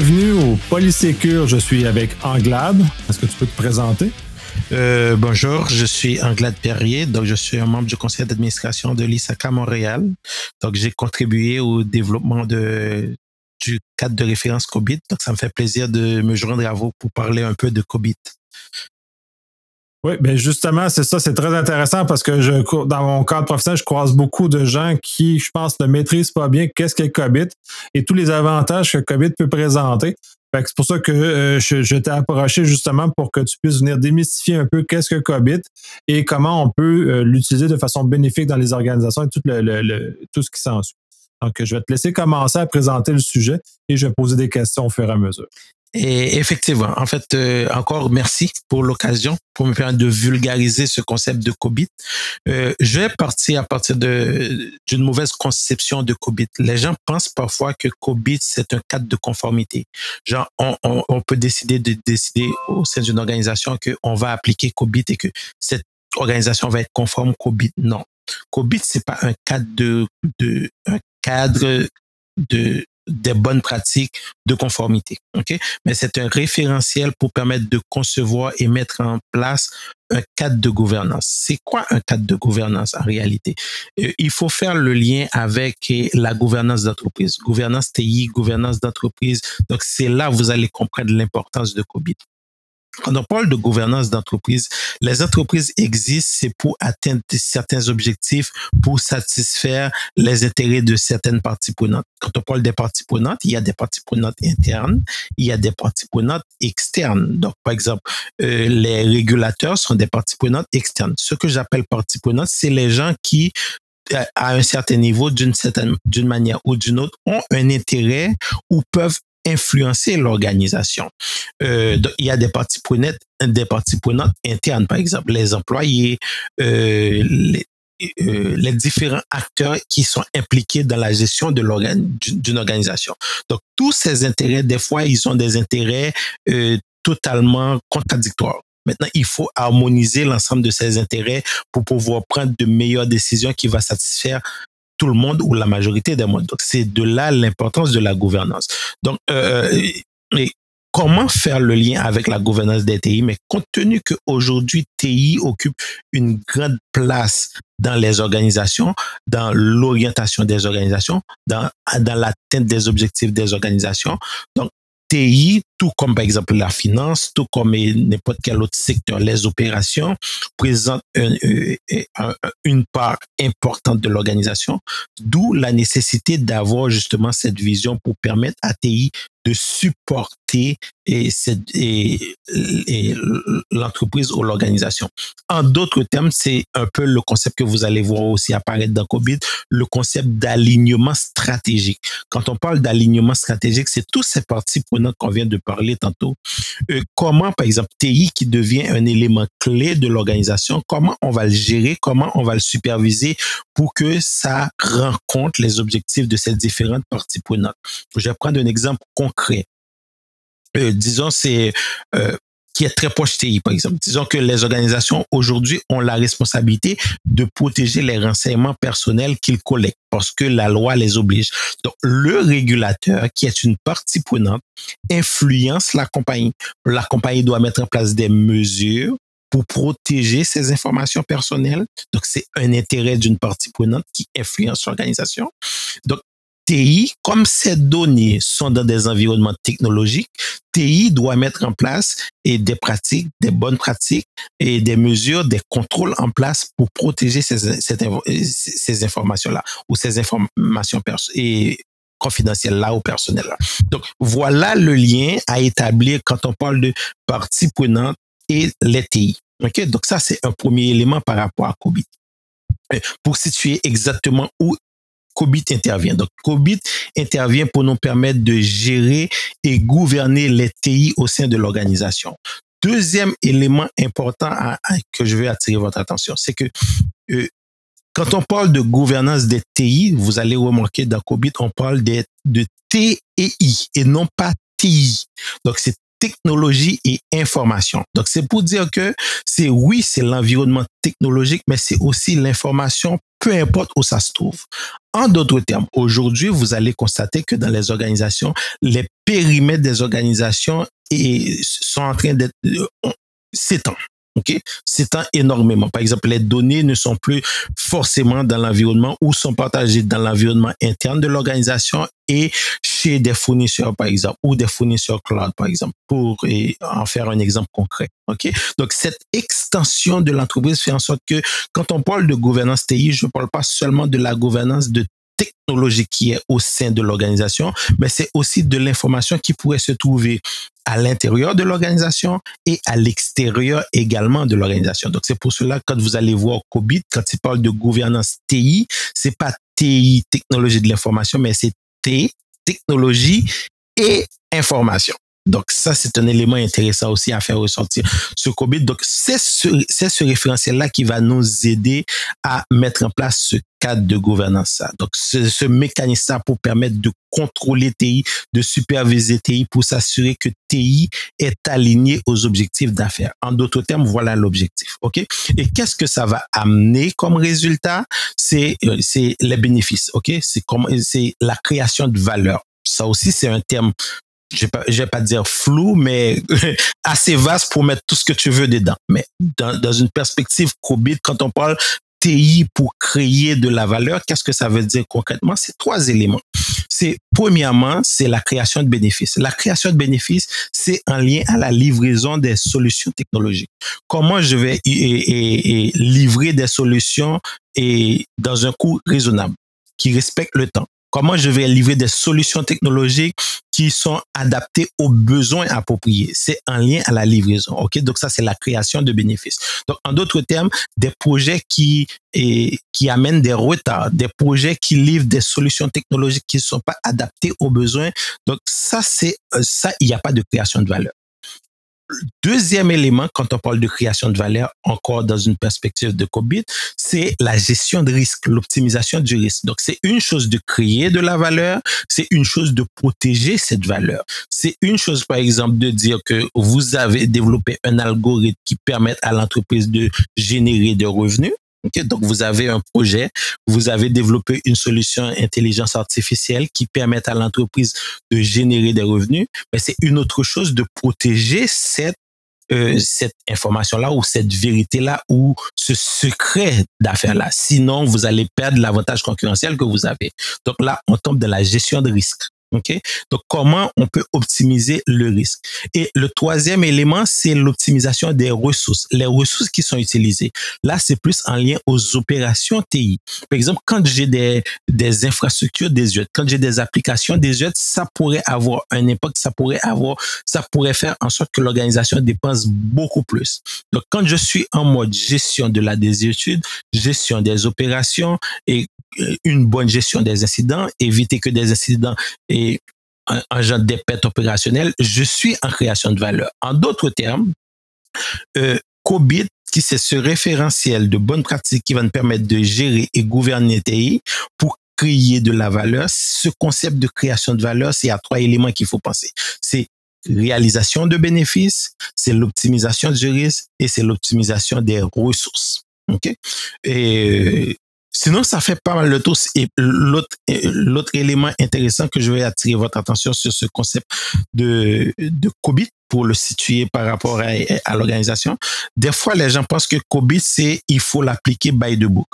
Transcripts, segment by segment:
Bienvenue au Polysécure. Je suis avec Anglade. Est-ce que tu peux te présenter? Euh, bonjour, je suis Anglade Perrier, donc je suis un membre du conseil d'administration de l'ISACA Montréal. Donc j'ai contribué au développement du cadre de référence COBIT. Donc ça me fait plaisir de me joindre à vous pour parler un peu de COBIT. Oui, ben justement, c'est ça, c'est très intéressant parce que je dans mon cadre professionnel, je croise beaucoup de gens qui, je pense, ne maîtrisent pas bien qu'est-ce qu'est COBIT et tous les avantages que COBIT peut présenter. c'est pour ça que euh, je, t'ai approché justement pour que tu puisses venir démystifier un peu qu'est-ce que COBIT et comment on peut euh, l'utiliser de façon bénéfique dans les organisations et tout, le, tout ce qui s'ensuit. Donc, je vais te laisser commencer à présenter le sujet et je vais poser des questions au fur et à mesure. Et effectivement, en fait, euh, encore merci pour l'occasion, pour me permettre de vulgariser ce concept de COBIT. Euh, je vais partir à partir d'une mauvaise conception de COBIT. Les gens pensent parfois que COBIT c'est un cadre de conformité. Genre, on, on, on peut décider de décider au sein d'une organisation que on va appliquer COBIT et que cette organisation va être conforme COBIT. Non, COBIT c'est pas un cadre de, de un cadre de des bonnes pratiques de conformité. OK? Mais c'est un référentiel pour permettre de concevoir et mettre en place un cadre de gouvernance. C'est quoi un cadre de gouvernance en réalité? Euh, il faut faire le lien avec la gouvernance d'entreprise, gouvernance TI, gouvernance d'entreprise. Donc, c'est là où vous allez comprendre l'importance de COBIT. Quand on parle de gouvernance d'entreprise, les entreprises existent, c'est pour atteindre certains objectifs, pour satisfaire les intérêts de certaines parties prenantes. Quand on parle des parties prenantes, il y a des parties prenantes internes, il y a des parties prenantes externes. Donc, par exemple, euh, les régulateurs sont des parties prenantes externes. Ce que j'appelle parties prenantes, c'est les gens qui à un certain niveau, d'une certaine, d'une manière ou d'une autre, ont un intérêt ou peuvent influencer l'organisation. Euh, il y a des parties prenantes, des parties prenantes internes, par exemple, les employés, euh, les, euh, les différents acteurs qui sont impliqués dans la gestion d'une organisation. Donc, tous ces intérêts, des fois, ils ont des intérêts totalement contradictoires. Maintenant, il faut harmoniser l'ensemble de ces intérêts pour pouvoir prendre de meilleures décisions qui vont satisfaire tout le monde ou la majorité des mondes. Donc, c'est de là l'importance de la gouvernance. Donc, euh, euh comment faire le lien avec la gouvernance des TI, mais compte tenu qu'aujourd'hui, TI occupe une grande place dans les organisations, dans l'orientation des organisations, dans, dans l'atteinte des objectifs des organisations. Donc, TI, tout comme par exemple la finance, tout comme n'importe quel autre secteur, les opérations présentent une part importante de l'organisation, d'où la nécessité d'avoir justement cette vision pour permettre à TI de supporter et, l'entreprise ou l'organisation. En d'autres termes, c'est un peu le concept que vous allez voir aussi apparaître dans COVID, le concept d'alignement stratégique. Quand on parle d'alignement stratégique, c'est tous ces parties prenantes qu'on vient de parler tantôt. Euh, comment, par exemple, TI qui devient un élément clé de l'organisation, comment on va le gérer, comment on va le superviser pour que ça rencontre les objectifs de ces différentes parties prenantes? Je vais prendre un exemple concret. Euh, disons, c'est euh, qui est très proche TI, par exemple. Disons que les organisations aujourd'hui ont la responsabilité de protéger les renseignements personnels qu'ils collectent parce que la loi les oblige. Donc, le régulateur, qui est une partie prenante, influence la compagnie. La compagnie doit mettre en place des mesures pour protéger ses informations personnelles. Donc, c'est un intérêt d'une partie prenante qui influence l'organisation. Donc, TI, comme ces données sont dans des environnements technologiques, TI doit mettre en place des pratiques, des bonnes pratiques et des mesures, des contrôles en place pour protéger ces, informations-là ou ces informations et confidentielles-là ou personnelles-là. Donc, voilà le lien à établir quand on parle de parties prenantes et les TI. OK? Donc, ça, c'est un premier élément par rapport à COVID pour situer exactement où COBIT intervient. Donc, COBIT intervient pour nous permettre de gérer et gouverner les TI au sein de l'organisation. Deuxième élément important que je veux attirer votre attention, c'est que euh, quand on parle de gouvernance des TI, vous allez remarquer dans COBIT, on parle de, de T et I et non pas TI. Donc, c'est technologie et information. Donc, c'est pour dire que c'est oui, c'est l'environnement technologique, mais c'est aussi l'information, peu importe où ça se trouve. En d'autres termes, aujourd'hui, vous allez constater que dans les organisations, les périmètres des organisations sont en train d'être euh, s'étendent. OK? S'étend énormément. Par exemple, les données ne sont plus forcément dans l'environnement ou sont partagées dans l'environnement interne de l'organisation et chez des fournisseurs, par exemple, ou des fournisseurs cloud, par exemple, pour en faire un exemple concret. Donc, cette extension de l'entreprise fait en sorte que quand on parle de gouvernance TI, je ne parle pas seulement de la gouvernance de technologie qui est au sein de l'organisation, mais c'est aussi de l'information qui pourrait se trouver à l'intérieur de l'organisation et à l'extérieur également de l'organisation. Donc c'est pour cela quand vous allez voir COBIT, quand il parle de gouvernance TI, c'est pas TI, technologie de l'information, mais c'est T, technologie et information. Donc ça, c'est un élément intéressant aussi à faire ressortir ce COBIT. Donc c'est ce, référentiel-là qui va nous aider à mettre en place ce cadre de gouvernance. Donc ce, ce mécanisme pour permettre de contrôler TI, de superviser TI pour s'assurer que TI est aligné aux objectifs d'affaires. En d'autres termes, voilà l'objectif. OK? Et qu'est-ce que ça va amener comme résultat? C'est, euh, les bénéfices. OK? C'est la création de valeur. Ça aussi, c'est un terme je vais pas, vais pas dire flou, mais assez vaste pour mettre tout ce que tu veux dedans. Mais dans, dans une perspective COVID, quand on parle TI pour créer de la valeur, qu'est-ce que ça veut dire concrètement? C'est trois éléments. C'est premièrement, c'est la création de bénéfices. La création de bénéfices, c'est en lien à la livraison des solutions technologiques. Comment je vais livrer des solutions et dans un coût raisonnable qui respecte le temps comment je vais livrer des solutions technologiques qui sont adaptées aux besoins appropriés? C'est en lien à la livraison. OK? Donc, ça, c'est la création de bénéfices. Donc, en d'autres termes, des projets qui, qui amènent des retards, des projets qui livrent des solutions technologiques qui ne sont pas adaptées aux besoins. Donc, ça, c'est, euh, ça, il n'y a pas de création de valeur. Deuxième élément, quand on parle de création de valeur, encore dans une perspective de COVID, c'est la gestion de risque, l'optimisation du risque. Donc, c'est une chose de créer de la valeur, c'est une chose de protéger cette valeur. C'est une chose, par exemple, de dire que vous avez développé un algorithme qui permet à l'entreprise de générer des revenus. Donc, vous avez un projet, vous avez développé une solution intelligence artificielle qui permet à l'entreprise de générer des revenus, mais c'est une autre chose de protéger cette euh, cette information-là ou cette vérité-là ou ce secret d'affaires-là. Sinon, vous allez perdre l'avantage concurrentiel que vous avez. Donc là, on tombe dans la gestion de risque. OK? Donc, comment on peut optimiser le risque? Et le troisième élément, c'est l'optimisation des ressources, les ressources qui sont utilisées. Là, c'est plus en lien aux opérations TI. Par exemple, quand j'ai des, des infrastructures désuètes, quand j'ai des applications désuètes, ça pourrait avoir un impact, ça pourrait avoir, ça pourrait faire en sorte que l'organisation dépense beaucoup plus. Donc, quand je suis en mode gestion de la désuétude, gestion des opérations et une bonne gestion des incidents, éviter que des incidents et un, genre des pertes opérationnelles, je suis en création de valeur. En d'autres termes, euh, COBIT, qui c'est ce référentiel de bonnes pratiques qui va nous permettre de gérer et gouverner TI pour créer de la valeur. Ce concept de création de valeur, c'est à trois éléments qu'il faut penser. C'est réalisation de bénéfices, c'est l'optimisation du risque et c'est l'optimisation des ressources. OK? Et Sinon, ça fait pas mal de tour. Et l'autre, élément intéressant que je vais attirer votre attention sur ce concept de, de COVID pour le situer par rapport à, à l'organisation. Des fois, les gens pensent que COVID, c'est, il faut l'appliquer by the book.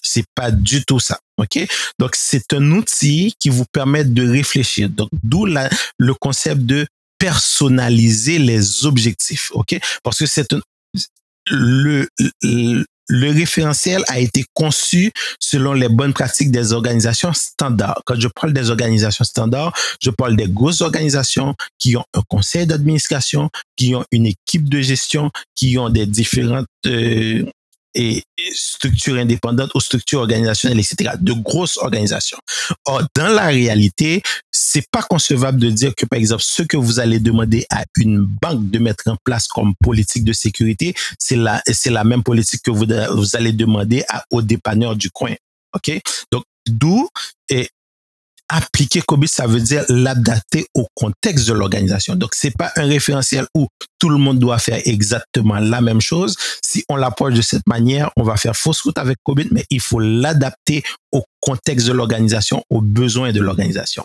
C'est pas du tout ça. OK? Donc, c'est un outil qui vous permet de réfléchir. Donc, d'où le concept de personnaliser les objectifs. OK? Parce que c'est un, le, le référentiel a été conçu selon les bonnes pratiques des organisations standards. Quand je parle des organisations standards, je parle des grosses organisations qui ont un conseil d'administration, qui ont une équipe de gestion, qui ont des différentes euh, et structures indépendantes ou structures organisationnelles, etc. De grosses organisations. Or, dans la réalité, c'est pas concevable de dire que, par exemple, ce que vous allez demander à une banque de mettre en place comme politique de sécurité, c'est la, c'est la même politique que vous, vous allez demander à, aux dépanneurs du coin. OK? Donc, d'où, appliquer COBIT, ça veut dire l'adapter au contexte de l'organisation. Donc, c'est pas un référentiel où tout le monde doit faire exactement la même chose. Si on l'approche de cette manière, on va faire fausse route avec COBIT, mais il faut l'adapter au contexte de l'organisation, aux besoins de l'organisation.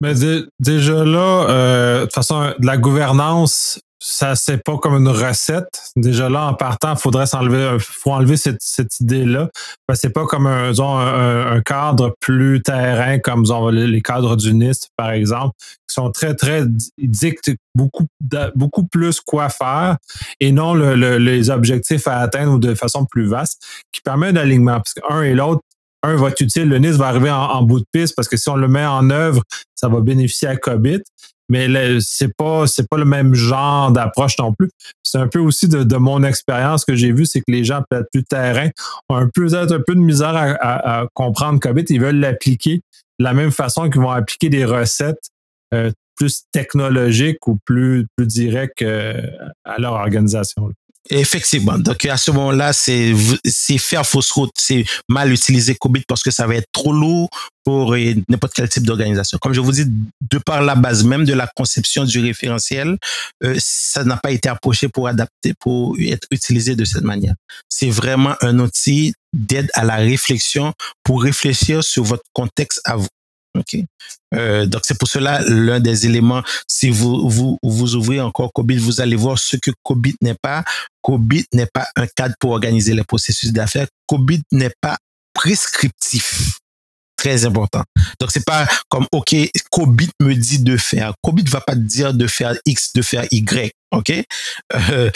Mais déjà là, euh, de toute façon, de la gouvernance, ça c'est pas comme une recette. Déjà là, en partant, il faudrait s'enlever, faut enlever cette, cette idée-là. Ce c'est pas comme un, un, cadre plus terrain comme les cadres du NIST, par exemple, qui sont très, très dictent beaucoup, plus quoi faire et non les objectifs à atteindre ou de façon plus vaste, qui permet un alignement. Parce qu'un et l'autre, un va être utile, le NIST va arriver en, en, bout de piste parce que si on le met en œuvre, ça va bénéficier à COBIT mais c'est pas c'est pas le même genre d'approche non plus. C'est un peu aussi de, mon expérience que j'ai vu, c'est que les gens peut-être plus terrain ont un peu un peu de misère à, comprendre COVID. Ils veulent l'appliquer de la même façon qu'ils vont appliquer des recettes euh, plus technologiques ou plus plus directes euh, à leur organisation. Effectivement. Donc, à ce moment-là, c'est, c'est faire fausse route. C'est mal utiliser COBIT parce que ça va être trop lourd pour euh, n'importe quel type d'organisation. Comme je vous dis, de par la base même de la conception du référentiel, euh, ça n'a pas été approché pour adapter, pour être utilisé de cette manière. C'est vraiment un outil d'aide à la réflexion pour réfléchir sur votre contexte à vous. OK. Euh, donc, c'est pour cela l'un des éléments, si vous, vous, vous ouvrez encore COBIT, vous allez voir ce que COBIT n'est pas. COBIT n'est pas un cadre pour organiser les processus d'affaires. COBIT n'est pas prescriptif. Très important. Donc, c'est pas comme, OK, COBIT me dit de faire. COBIT va pas te dire de faire X, de faire Y. OK? Euh,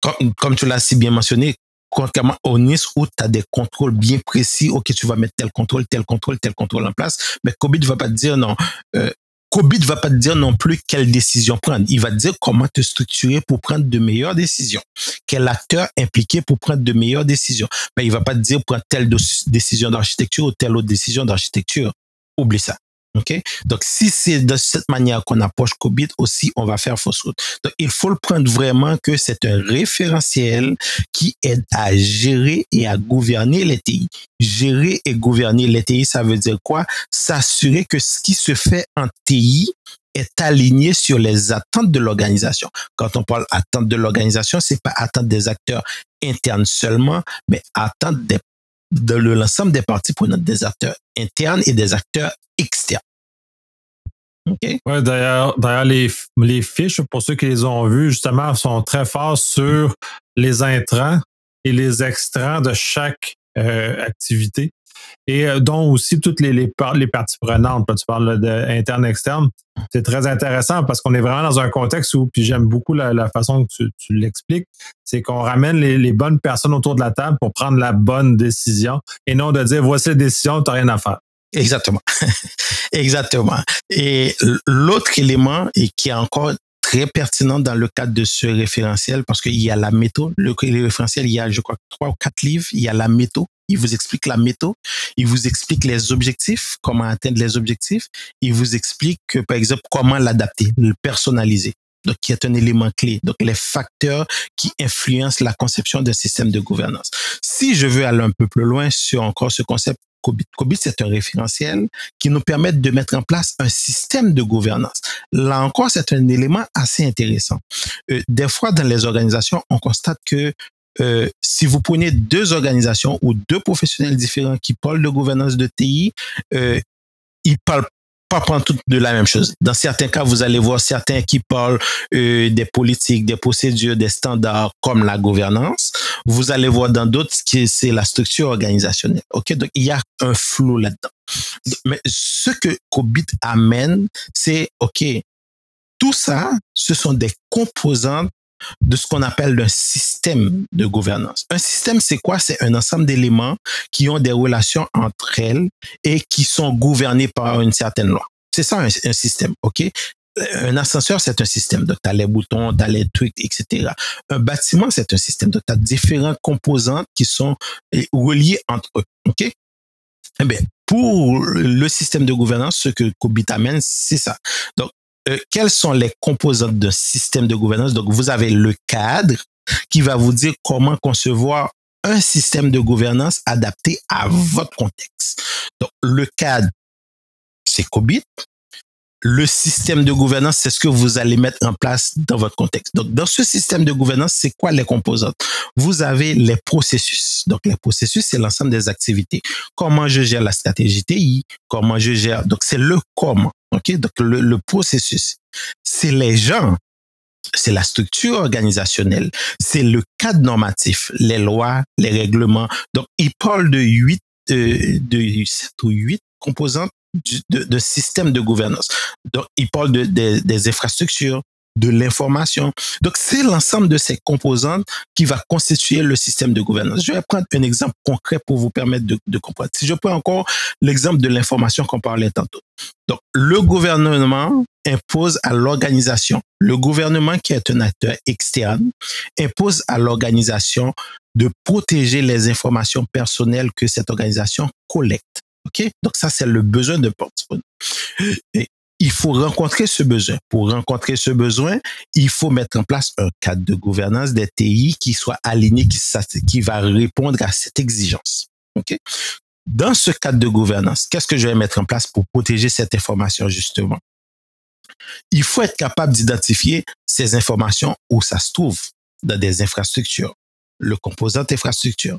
comme, comme tu l'as si bien mentionné, contrairement au NIS où tu as des contrôles bien précis, ok, tu vas mettre tel contrôle, tel contrôle, tel contrôle en place, mais COBIT ne va pas te dire non. Euh, COBIT va pas te dire non plus quelle décision prendre. Il va te dire comment te structurer pour prendre de meilleures décisions. Quel acteur impliqué pour prendre de meilleures décisions. Mais il va pas te dire prendre telle décision d'architecture ou telle autre décision d'architecture. Oublie ça. OK? Donc, si c'est de cette manière qu'on approche COBIT aussi, on va faire fausse route. Donc, il faut le prendre vraiment que c'est un référentiel qui aide à gérer et à gouverner les TI. Gérer et gouverner les TI, ça veut dire quoi? S'assurer que ce qui se fait en TI est aligné sur les attentes de l'organisation. Quand on parle attentes de l'organisation, c'est pas attentes des acteurs internes seulement, mais attentes des de l'ensemble des parties prenantes, des acteurs internes et des acteurs Ouais, d'ailleurs, d'ailleurs les, les fiches, pour ceux qui les ont vues, justement, sont très forts sur les intrants et les extrants de chaque euh, activité et euh, dont aussi toutes les, les, parties prenantes. Tu parles d'interne, externe. C'est très intéressant parce qu'on est vraiment dans un contexte où, puis j'aime beaucoup la, façon que tu, tu l'expliques, c'est qu'on ramène les, les, bonnes personnes autour de la table pour prendre la bonne décision et non de dire voici la décision, tu n'as rien à faire. Exactement. Exactement. Et l'autre élément, et qui est encore très pertinent dans le cadre de ce référentiel, parce qu'il y a la méthode, le, référentiel, il y a, je crois, trois ou quatre livres, il y a la méthode, il vous explique la méthode, il vous explique les objectifs, comment atteindre les objectifs, il vous explique, par exemple, comment l'adapter, le personnaliser. Donc, qui est un élément clé. Donc, les facteurs qui influencent la conception d'un système de gouvernance. Si je veux aller un peu plus loin sur encore ce concept COBIT. COBIT, c'est un référentiel qui nous permet de mettre en place un système de gouvernance. Là encore, c'est un élément assez intéressant. Euh, des fois, dans les organisations, on constate que euh, si vous prenez deux organisations ou deux professionnels différents qui parlent de gouvernance de TI, euh, ils parlent pas prendre tout de la même chose. Dans certains cas, vous allez voir certains qui parlent euh, des politiques, des procédures, des standards comme la gouvernance. Vous allez voir dans d'autres que c'est la structure organisationnelle. Ok, donc il y a un flou là-dedans. Mais ce que COBIT amène, c'est ok, tout ça, ce sont des composantes de ce qu'on appelle un système de gouvernance. Un système, c'est quoi? C'est un ensemble d'éléments qui ont des relations entre elles et qui sont gouvernés par une certaine loi. C'est ça un, système, OK? Un ascenseur, c'est un système. Donc, tu as les boutons, tu as les trucs, etc. Un bâtiment, c'est un système. Donc, tu as différentes composantes qui sont reliées entre eux. OK? Eh bien, pour le système de gouvernance, ce que COBIT amène, c'est ça. Donc, euh, quelles sont les composantes d'un système de gouvernance? Donc, vous avez le cadre qui va vous dire comment concevoir un système de gouvernance adapté à votre contexte. Donc, le cadre c'est COBIT. Le système de gouvernance, c'est ce que vous allez mettre en place dans votre contexte. Donc, dans ce système de gouvernance, c'est quoi les composantes? Vous avez les processus. Donc, les processus, c'est l'ensemble des activités. Comment je gère la stratégie TI? Comment je gère? Donc, c'est le comment. Donc, le, processus. C'est les gens c'est la structure organisationnelle, c'est le cadre normatif, les lois, les règlements. Donc, il parle de huit, de, de sept ou huit composantes de, de système de gouvernance. Donc, il parle de, des infrastructures, de l'information. Donc, c'est l'ensemble de ces composantes qui va constituer le système de gouvernance. Je vais prendre un exemple concret pour vous permettre de, comprendre. Si je prends encore l'exemple de l'information qu'on parlait tantôt. Donc, le gouvernement impose à l'organisation, le gouvernement qui est un acteur externe, impose à l'organisation de protéger les informations personnelles que cette organisation collecte. OK? Donc, ça, c'est le besoin de portfolio. Et il faut rencontrer ce besoin. Pour rencontrer ce besoin, il faut mettre en place un cadre de gouvernance des TI qui soit aligné, qui, va répondre à cette exigence. Dans ce cadre de gouvernance, qu'est-ce que je vais mettre en place pour protéger cette information, justement? Il faut être capable d'identifier ces informations où ça se trouve, dans des infrastructures, le composant infrastructure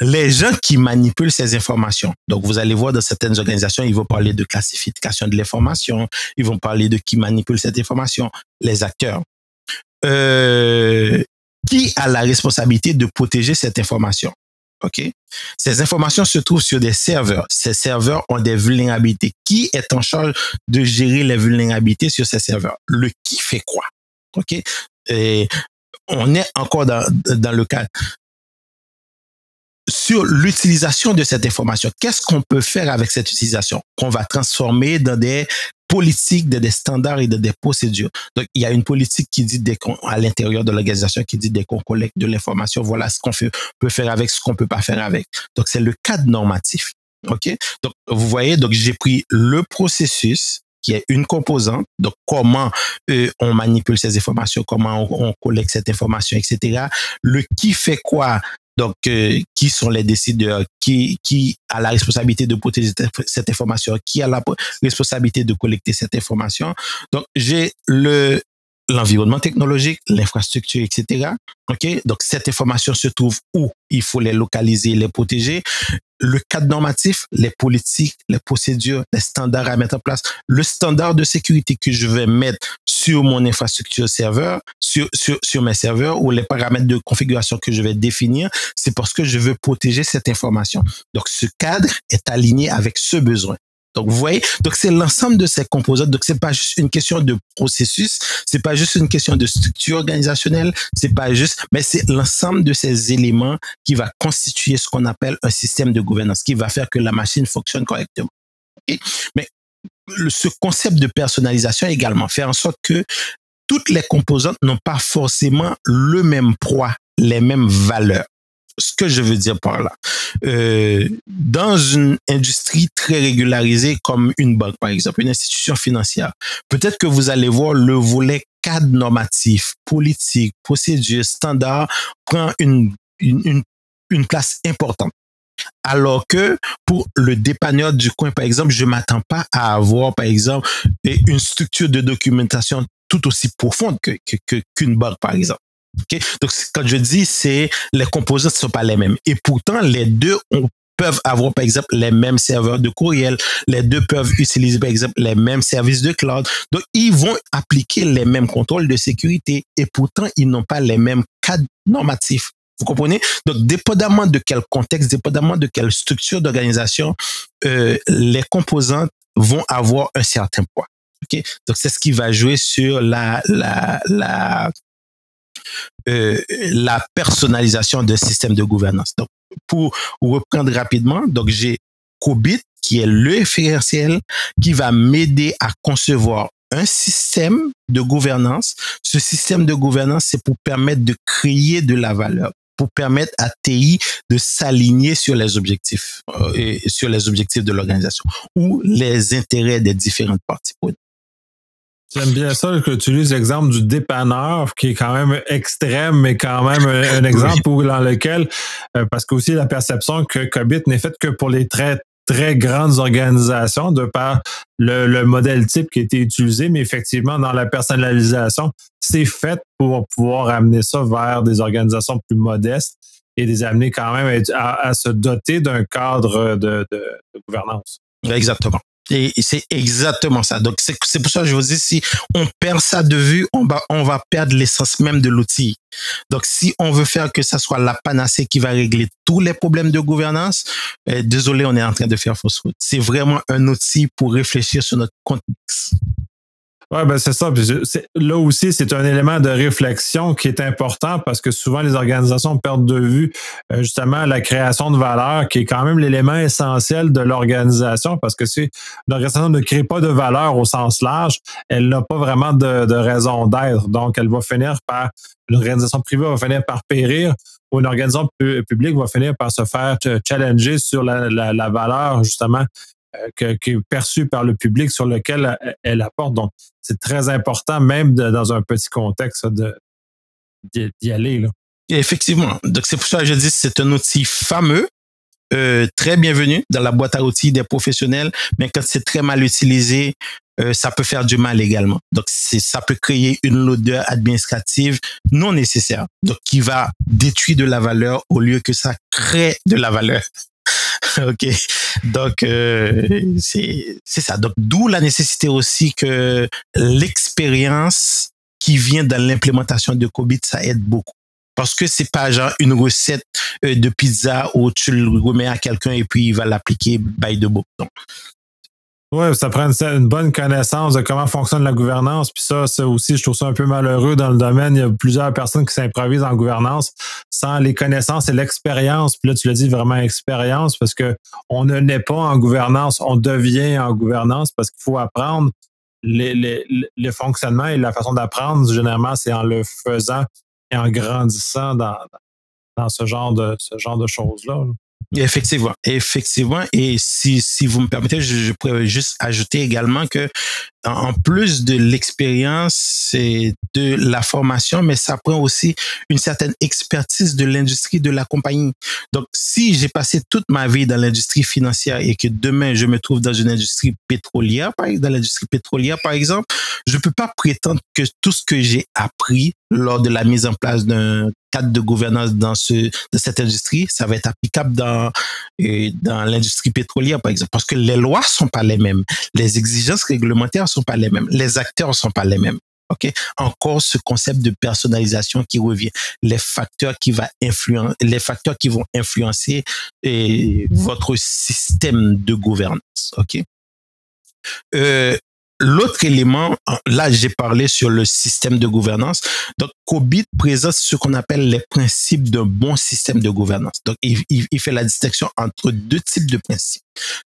les gens qui manipulent ces informations. Donc, vous allez voir dans certaines organisations, ils vont parler de classification de l'information, ils vont parler de qui manipule cette information, les acteurs. Euh, qui a la responsabilité de protéger cette information? OK? Ces informations se trouvent sur des serveurs. Ces serveurs ont des vulnérabilités. Qui est en charge de gérer les vulnérabilités sur ces serveurs? Le qui fait quoi? OK? On est encore dans, dans le cas sur l'utilisation de cette information. Qu'est-ce qu'on peut faire avec cette utilisation qu'on va transformer dans des politiques, dans des standards et dans des procédures? Donc, il y a une politique qui dit dès qu'on, à l'intérieur de l'organisation qui dit dès qu'on collecte de l'information, voilà ce qu'on peut faire avec, ce qu'on peut pas faire avec. Donc, c'est le cadre normatif. OK? Donc, vous voyez, donc j'ai pris le processus, qui est une composante. Donc, comment euh, on manipule ces informations, comment on, on, collecte cette information, etc. Le qui fait quoi donc, euh, qui sont les décideurs? Qui, qui a la responsabilité de protéger cette information? Qui a la responsabilité de collecter cette information? Donc, j'ai le l'environnement technologique, l'infrastructure, etc. OK? Donc, cette information se trouve où? Il faut les localiser, les protéger. Le cadre normatif, les politiques, les procédures, les standards à mettre en place, le standard de sécurité que je vais mettre sur mon infrastructure serveur, sur, sur, sur mes serveurs ou les paramètres de configuration que je vais définir, c'est parce que je veux protéger cette information. Donc, ce cadre est aligné avec ce besoin. Donc, vous voyez, c'est l'ensemble de ces composantes. Donc, c'est pas juste une question de processus, c'est pas juste une question de structure organisationnelle, c'est pas juste, mais c'est l'ensemble de ces éléments qui va constituer ce qu'on appelle un système de gouvernance, qui va faire que la machine fonctionne correctement. Mais ce concept de personnalisation également fait en sorte que toutes les composantes n'ont pas forcément le même poids, les mêmes valeurs ce que je veux dire par là, euh, dans une industrie très régularisée comme une banque, par exemple, une institution financière, peut-être que vous allez voir le volet cadre normatif, politique, procédure, standard prend une, une, une place importante. Alors que pour le dépanneur du coin, par exemple, je m'attends pas à avoir, par exemple, une structure de documentation tout aussi profonde que, qu'une banque, par exemple. Okay? Donc, quand je dis, c'est les composants ne sont pas les mêmes. Et pourtant, les deux peuvent avoir, par exemple, les mêmes serveurs de courriel. Les deux peuvent utiliser, par exemple, les mêmes services de cloud. Donc, ils vont appliquer les mêmes contrôles de sécurité et pourtant, ils n'ont pas les mêmes cadres normatifs. Vous comprenez? Donc, dépendamment de quel contexte, dépendamment de quelle structure d'organisation, euh, les composantes vont avoir un certain poids. Okay? Donc, c'est ce qui va jouer sur la euh, la personnalisation d'un système de gouvernance. Donc, pour reprendre rapidement, donc j'ai COBIT qui est le référentiel qui va m'aider à concevoir un système de gouvernance. Ce système de gouvernance, c'est pour permettre de créer de la valeur, pour permettre à TI de s'aligner sur les objectifs euh, et sur les objectifs de l'organisation ou les intérêts des différentes parties J'aime bien ça que tu utilises l'exemple du dépanneur, qui est quand même extrême, mais quand même un, exemple dans lequel, euh, parce que aussi la perception que COBIT n'est faite que pour les très très grandes organisations de par le, le, modèle type qui a été utilisé, mais effectivement, dans la personnalisation, c'est fait pour pouvoir amener ça vers des organisations plus modestes et les amener quand même à, à se doter d'un cadre de, de, de gouvernance. Exactement. Et c'est exactement ça. Donc, c'est pour ça que je vous dis, si on perd ça de vue, on va, on va perdre l'essence même de l'outil. Donc, si on veut faire que ça soit la panacée qui va régler tous les problèmes de gouvernance, eh, désolé, on est en train de faire fausse route. C'est vraiment un outil pour réfléchir sur notre contexte. Oui, ben c'est ça. Là aussi, c'est un élément de réflexion qui est important parce que souvent les organisations perdent de vue euh, justement la création de valeur, qui est quand même l'élément essentiel de l'organisation, parce que si l'organisation ne crée pas de valeur au sens large, elle n'a pas vraiment de, raison d'être. Donc, elle va finir par, l'organisation privée va finir par périr ou une organisation publique va finir par se faire challenger sur la, la valeur justement euh, qui est perçue par le public sur lequel elle apporte. Donc, c'est très important, même dans un petit contexte, d'y aller. Effectivement. Donc, c'est pour ça que je dis que c'est un outil fameux, euh, très bienvenu dans la boîte à outils des professionnels, mais quand c'est très mal utilisé, euh, ça peut faire du mal également. Donc, ça peut créer une lourdeur administrative non nécessaire, donc qui va détruire de la valeur au lieu que ça crée de la valeur. ok. Donc euh, c'est ça. Donc d'où la nécessité aussi que l'expérience qui vient dans l'implémentation de Cobit, ça aide beaucoup. Parce que c'est pas genre une recette euh, de pizza où tu le remets à quelqu'un et puis il va l'appliquer by de book. Oui, ça prend une, bonne connaissance de comment fonctionne la gouvernance. Puis ça, ça aussi, je trouve ça un peu malheureux dans le domaine. Il y a plusieurs personnes qui s'improvisent en gouvernance sans les connaissances et l'expérience. Puis là, tu l'as dit vraiment expérience parce que on ne naît pas en gouvernance, on devient en gouvernance parce qu'il faut apprendre les, les, le fonctionnement et la façon d'apprendre. Généralement, c'est en le faisant et en grandissant dans, dans ce genre de ce genre de choses-là. Effectivement, effectivement. Et si, si vous me permettez, je, je pourrais juste ajouter également que en plus de l'expérience et de la formation, mais ça prend aussi une certaine expertise de l'industrie de la compagnie. Donc, si j'ai passé toute ma vie dans l'industrie financière et que demain je me trouve dans une industrie pétrolière, dans l'industrie pétrolière, par exemple, je peux pas prétendre que tout ce que j'ai appris lors de la mise en place d'un cadre de gouvernance dans ce de cette industrie, ça va être applicable dans dans l'industrie pétrolière par exemple parce que les lois sont pas les mêmes, les exigences réglementaires sont pas les mêmes, les acteurs sont pas les mêmes. OK, encore ce concept de personnalisation qui revient, les facteurs qui va influencer les facteurs qui vont influencer et, votre système de gouvernance, OK? Euh, L'autre élément, là j'ai parlé sur le système de gouvernance. Donc COBIT présente ce qu'on appelle les principes d'un bon système de gouvernance. Donc il, fait la distinction entre deux types de principes.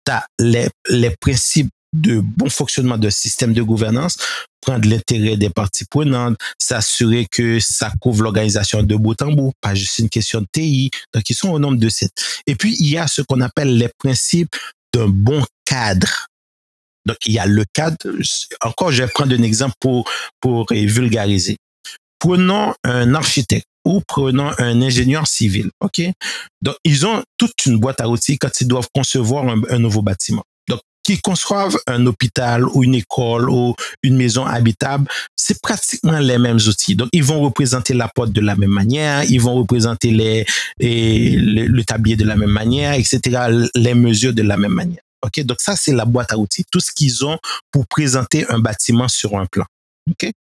Tu as les, les principes de bon fonctionnement de système de gouvernance, prendre l'intérêt des parties prenantes, s'assurer que ça couvre l'organisation de bout en bout, pas juste une question de TI. Donc, ils sont au nombre de sept. Et puis, il y a ce qu'on appelle les principes d'un bon cadre donc, il y a le cadre. Encore, je vais prendre un exemple pour, pour vulgariser. Prenons un architecte ou prenons un ingénieur civil. OK? Donc, ils ont toute une boîte à outils quand ils doivent concevoir un, nouveau bâtiment. Qu'ils conçoivent un hôpital ou une école ou une maison habitable, c'est pratiquement les mêmes outils. Donc, ils vont représenter la porte de la même manière, ils vont représenter les le tablier de la même manière, etc., les mesures de la même manière. OK? Donc ça, c'est la boîte à outils, tout ce qu'ils ont pour présenter un bâtiment sur un plan. OK?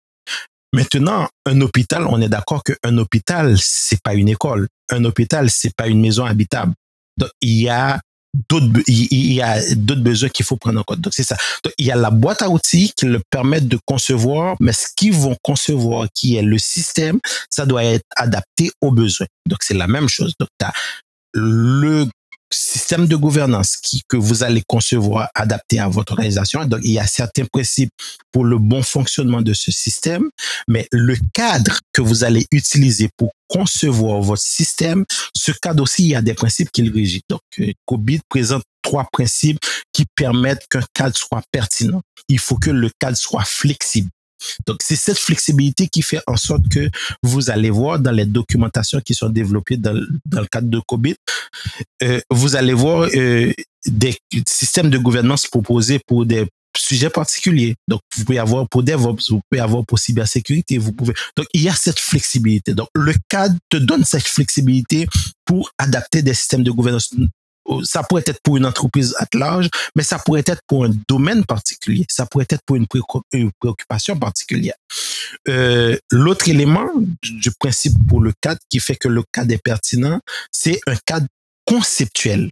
Maintenant, un hôpital, on est d'accord qu'un hôpital, c'est pas une école. Un hôpital, c'est pas une maison habitable. Donc, il y a d'autres, il y a d'autres besoins qu'il faut prendre en compte. Donc, c'est ça. Il y a la boîte à outils qui le permettent de concevoir, mais ce qu'ils vont concevoir, qui est le système, ça doit être adapté aux besoins. Donc, c'est la même chose. Donc, tu as le système de gouvernance qui, que vous allez concevoir, adapté à votre organisation. Donc, il y a certains principes pour le bon fonctionnement de ce système, mais le cadre que vous allez utiliser pour concevoir votre système, ce cadre aussi, il y a des principes qui le régissent. Donc, euh, COBIT présente trois principes qui permettent qu'un cadre soit pertinent. Il faut que le cadre soit flexible. Donc, c'est cette flexibilité qui fait en sorte que vous allez voir dans les documentations qui sont développées dans, dans le cadre de COVID, euh, vous allez voir euh, des systèmes de gouvernance proposés pour des sujets particuliers. Donc, vous pouvez avoir pour DevOps, vous pouvez avoir pour cybersécurité, vous pouvez. Donc, il y a cette flexibilité. Donc, le cadre te donne cette flexibilité pour adapter des systèmes de gouvernance ça pourrait être pour une entreprise à large, mais ça pourrait être pour un domaine particulier, ça pourrait être pour une, préoccupation particulière. Euh, L'autre élément du principe pour le cadre qui fait que le cadre est pertinent, c'est un cadre conceptuel.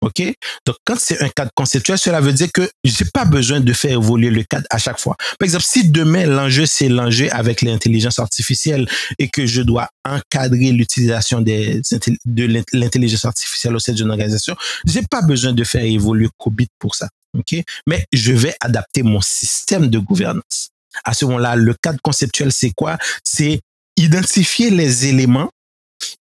OK? Donc, quand c'est un cadre conceptuel, cela veut dire que j'ai pas besoin de faire évoluer le cadre à chaque fois. Par exemple, si demain, l'enjeu, c'est l'enjeu avec l'intelligence artificielle et que je dois encadrer l'utilisation de l'intelligence artificielle au sein d'une organisation, j'ai pas besoin de faire évoluer COBIT pour ça. OK? Mais je vais adapter mon système de gouvernance. À ce moment-là, le cadre conceptuel, c'est quoi? C'est identifier les éléments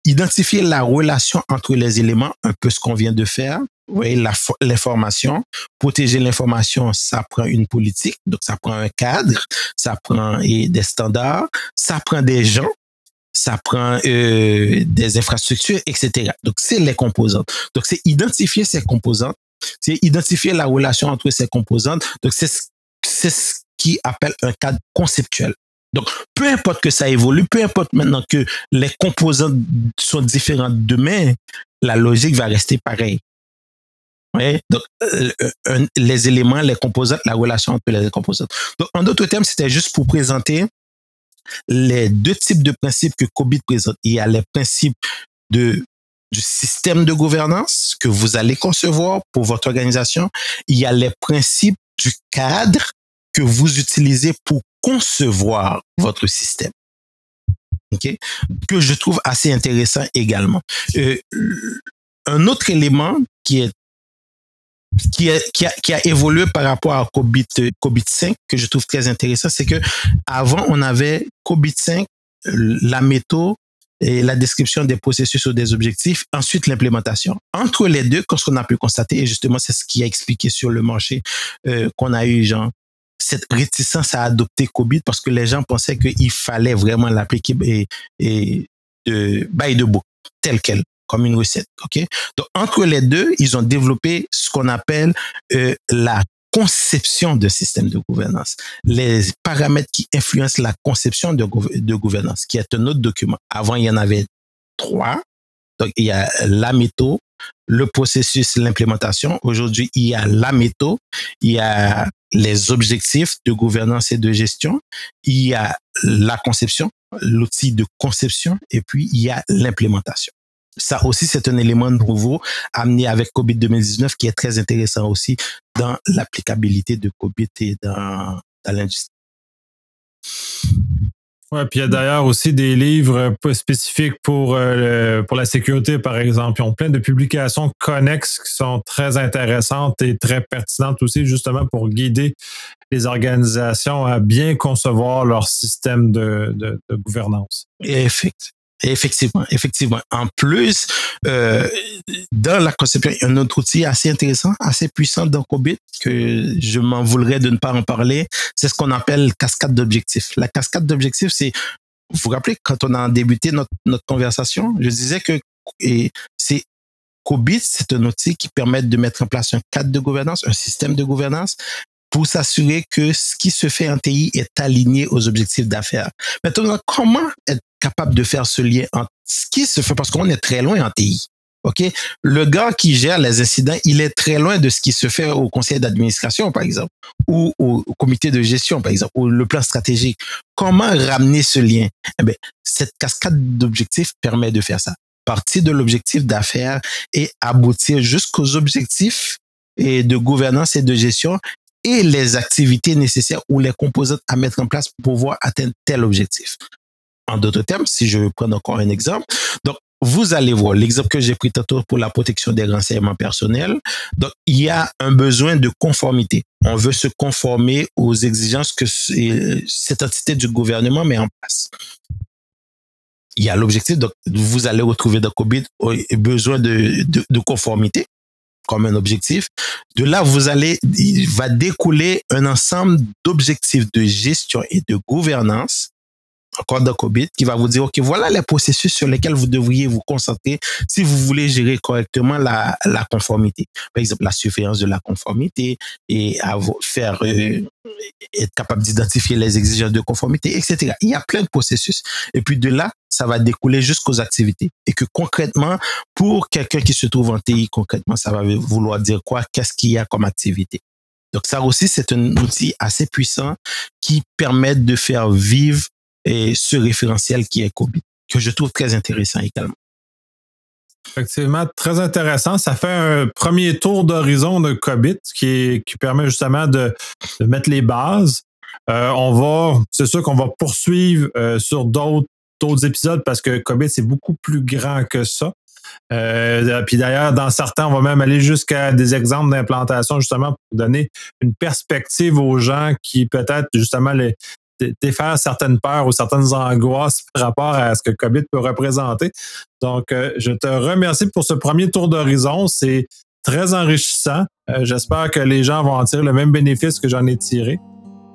identifier la relation entre les éléments, un peu ce qu'on vient de faire. Oui, l'information. Protéger l'information, ça prend une politique, donc ça prend un cadre, ça prend des standards, ça prend des gens, ça prend euh, des infrastructures, etc. Donc, c'est les composantes. Donc, c'est identifier ces composantes, c'est identifier la relation entre ces composantes. Donc, c'est ce qui appelle un cadre conceptuel. Donc, peu importe que ça évolue, peu importe maintenant que les composantes sont différentes demain, la logique va rester pareille. Donc, euh, les éléments, les composantes, la relation entre les composantes. Donc, en d'autres termes, c'était juste pour présenter les deux types de principes que COBIT présente. Il y a les principes de, du système de gouvernance que vous allez concevoir pour votre organisation. Il y a les principes du cadre que vous utilisez pour concevoir votre système. Que je trouve assez intéressant également. Euh, un autre élément qui a, évolué par rapport à COBIT, COBIT 5 que je trouve très intéressant, c'est que avant on avait COBIT 5, la méthode et la description des processus ou des objectifs, ensuite l'implémentation. Entre les deux, ce qu'on a pu constater, et justement c'est ce qui a expliqué sur le marché euh, qu'on a eu, genre, cette réticence à adopter COVID parce que les gens pensaient qu'il fallait vraiment l'appliquer et, et de by de book, tel quel, comme une recette. Ok? Donc entre les deux, ils ont développé ce qu'on appelle euh, la conception de système de gouvernance, les paramètres qui influencent la conception de, de gouvernance, qui est un autre document. Avant, il y en avait trois. Donc, il y a la méthode, le processus, l'implémentation. Aujourd'hui, il y a la méthode, il y a les objectifs de gouvernance et de gestion, il y a la conception, l'outil de conception, et puis il y a l'implémentation. Ça aussi, c'est un élément nouveau amené avec COVID 2019 qui est très intéressant aussi dans l'applicabilité de COVID et dans, dans l'industrie. Ouais, puis il y a d'ailleurs aussi des livres spécifiques pour, euh, pour la sécurité, par exemple. Ils ont plein de publications connexes qui sont très intéressantes et très pertinentes aussi, justement pour guider les organisations à bien concevoir leur système de, de, de gouvernance. Effectivement. Effectivement, effectivement. En plus, euh, dans la conception, il y a un autre outil assez intéressant, assez puissant dans COBIT, que je m'en voudrais de ne pas en parler. C'est ce qu'on appelle cascade d'objectifs. La cascade d'objectifs, c'est, vous vous rappelez, quand on a débuté notre, notre conversation, je disais que c'est COBIT, c'est un outil qui permet de mettre en place un cadre de gouvernance, un système de gouvernance pour s'assurer que ce qui se fait en TI est aligné aux objectifs d'affaires. Maintenant, comment être capable de faire ce lien entre ce qui se fait? Parce qu'on est très loin en TI. OK? Le gars qui gère les incidents, il est très loin de ce qui se fait au conseil d'administration, par exemple, ou au, comité de gestion, par exemple, ou le plan stratégique. Comment ramener ce lien? Eh bien, cette cascade d'objectifs permet de faire ça. Partir de l'objectif d'affaires et aboutir jusqu'aux objectifs et de gouvernance et de gestion et les activités nécessaires ou les composantes à mettre en place pour pouvoir atteindre tel objectif. En d'autres termes, si je prends encore un exemple, donc vous allez voir l'exemple que j'ai pris tantôt pour la protection des renseignements personnels. Donc, il y a un besoin de conformité. On veut se conformer aux exigences que cette entité du gouvernement met en place. Il y a l'objectif, donc vous allez retrouver dans COVID besoin de, de, de conformité. Comme un objectif. De là, vous allez, il va découler un ensemble d'objectifs de gestion et de gouvernance encore de COVID qui va vous dire, OK, voilà les processus sur lesquels vous devriez vous concentrer si vous voulez gérer correctement la, la conformité. Par exemple, la surveillance de la conformité et à faire, euh, être capable d'identifier les exigences de conformité, etc. Il y a plein de processus. Et puis de là, ça va découler jusqu'aux activités. Et que concrètement, pour quelqu'un qui se trouve en TI, concrètement, ça va vouloir dire quoi? Qu'est-ce qu'il y a comme activité? Donc ça aussi, c'est un outil assez puissant qui permet de faire vivre et ce référentiel qui est COVID, que je trouve très intéressant également. Effectivement, très intéressant. Ça fait un premier tour d'horizon de COBIT qui, permet justement de, mettre les bases. Euh, on va, c'est sûr qu'on va poursuivre euh, sur d'autres, d'autres épisodes parce que COBIT, c'est beaucoup plus grand que ça. Euh, puis d'ailleurs, dans certains, on va même aller jusqu'à des exemples d'implantation, justement, pour donner une perspective aux gens qui peut-être justement les, défaire certaines peurs ou certaines angoisses par rapport à ce que COVID peut représenter. Donc, euh, je te remercie pour ce premier tour d'horizon. C'est très enrichissant. Euh, j'espère que les gens vont en tirer le même bénéfice que j'en ai tiré.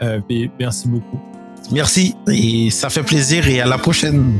Euh, puis merci beaucoup. Merci et ça fait plaisir et à la prochaine.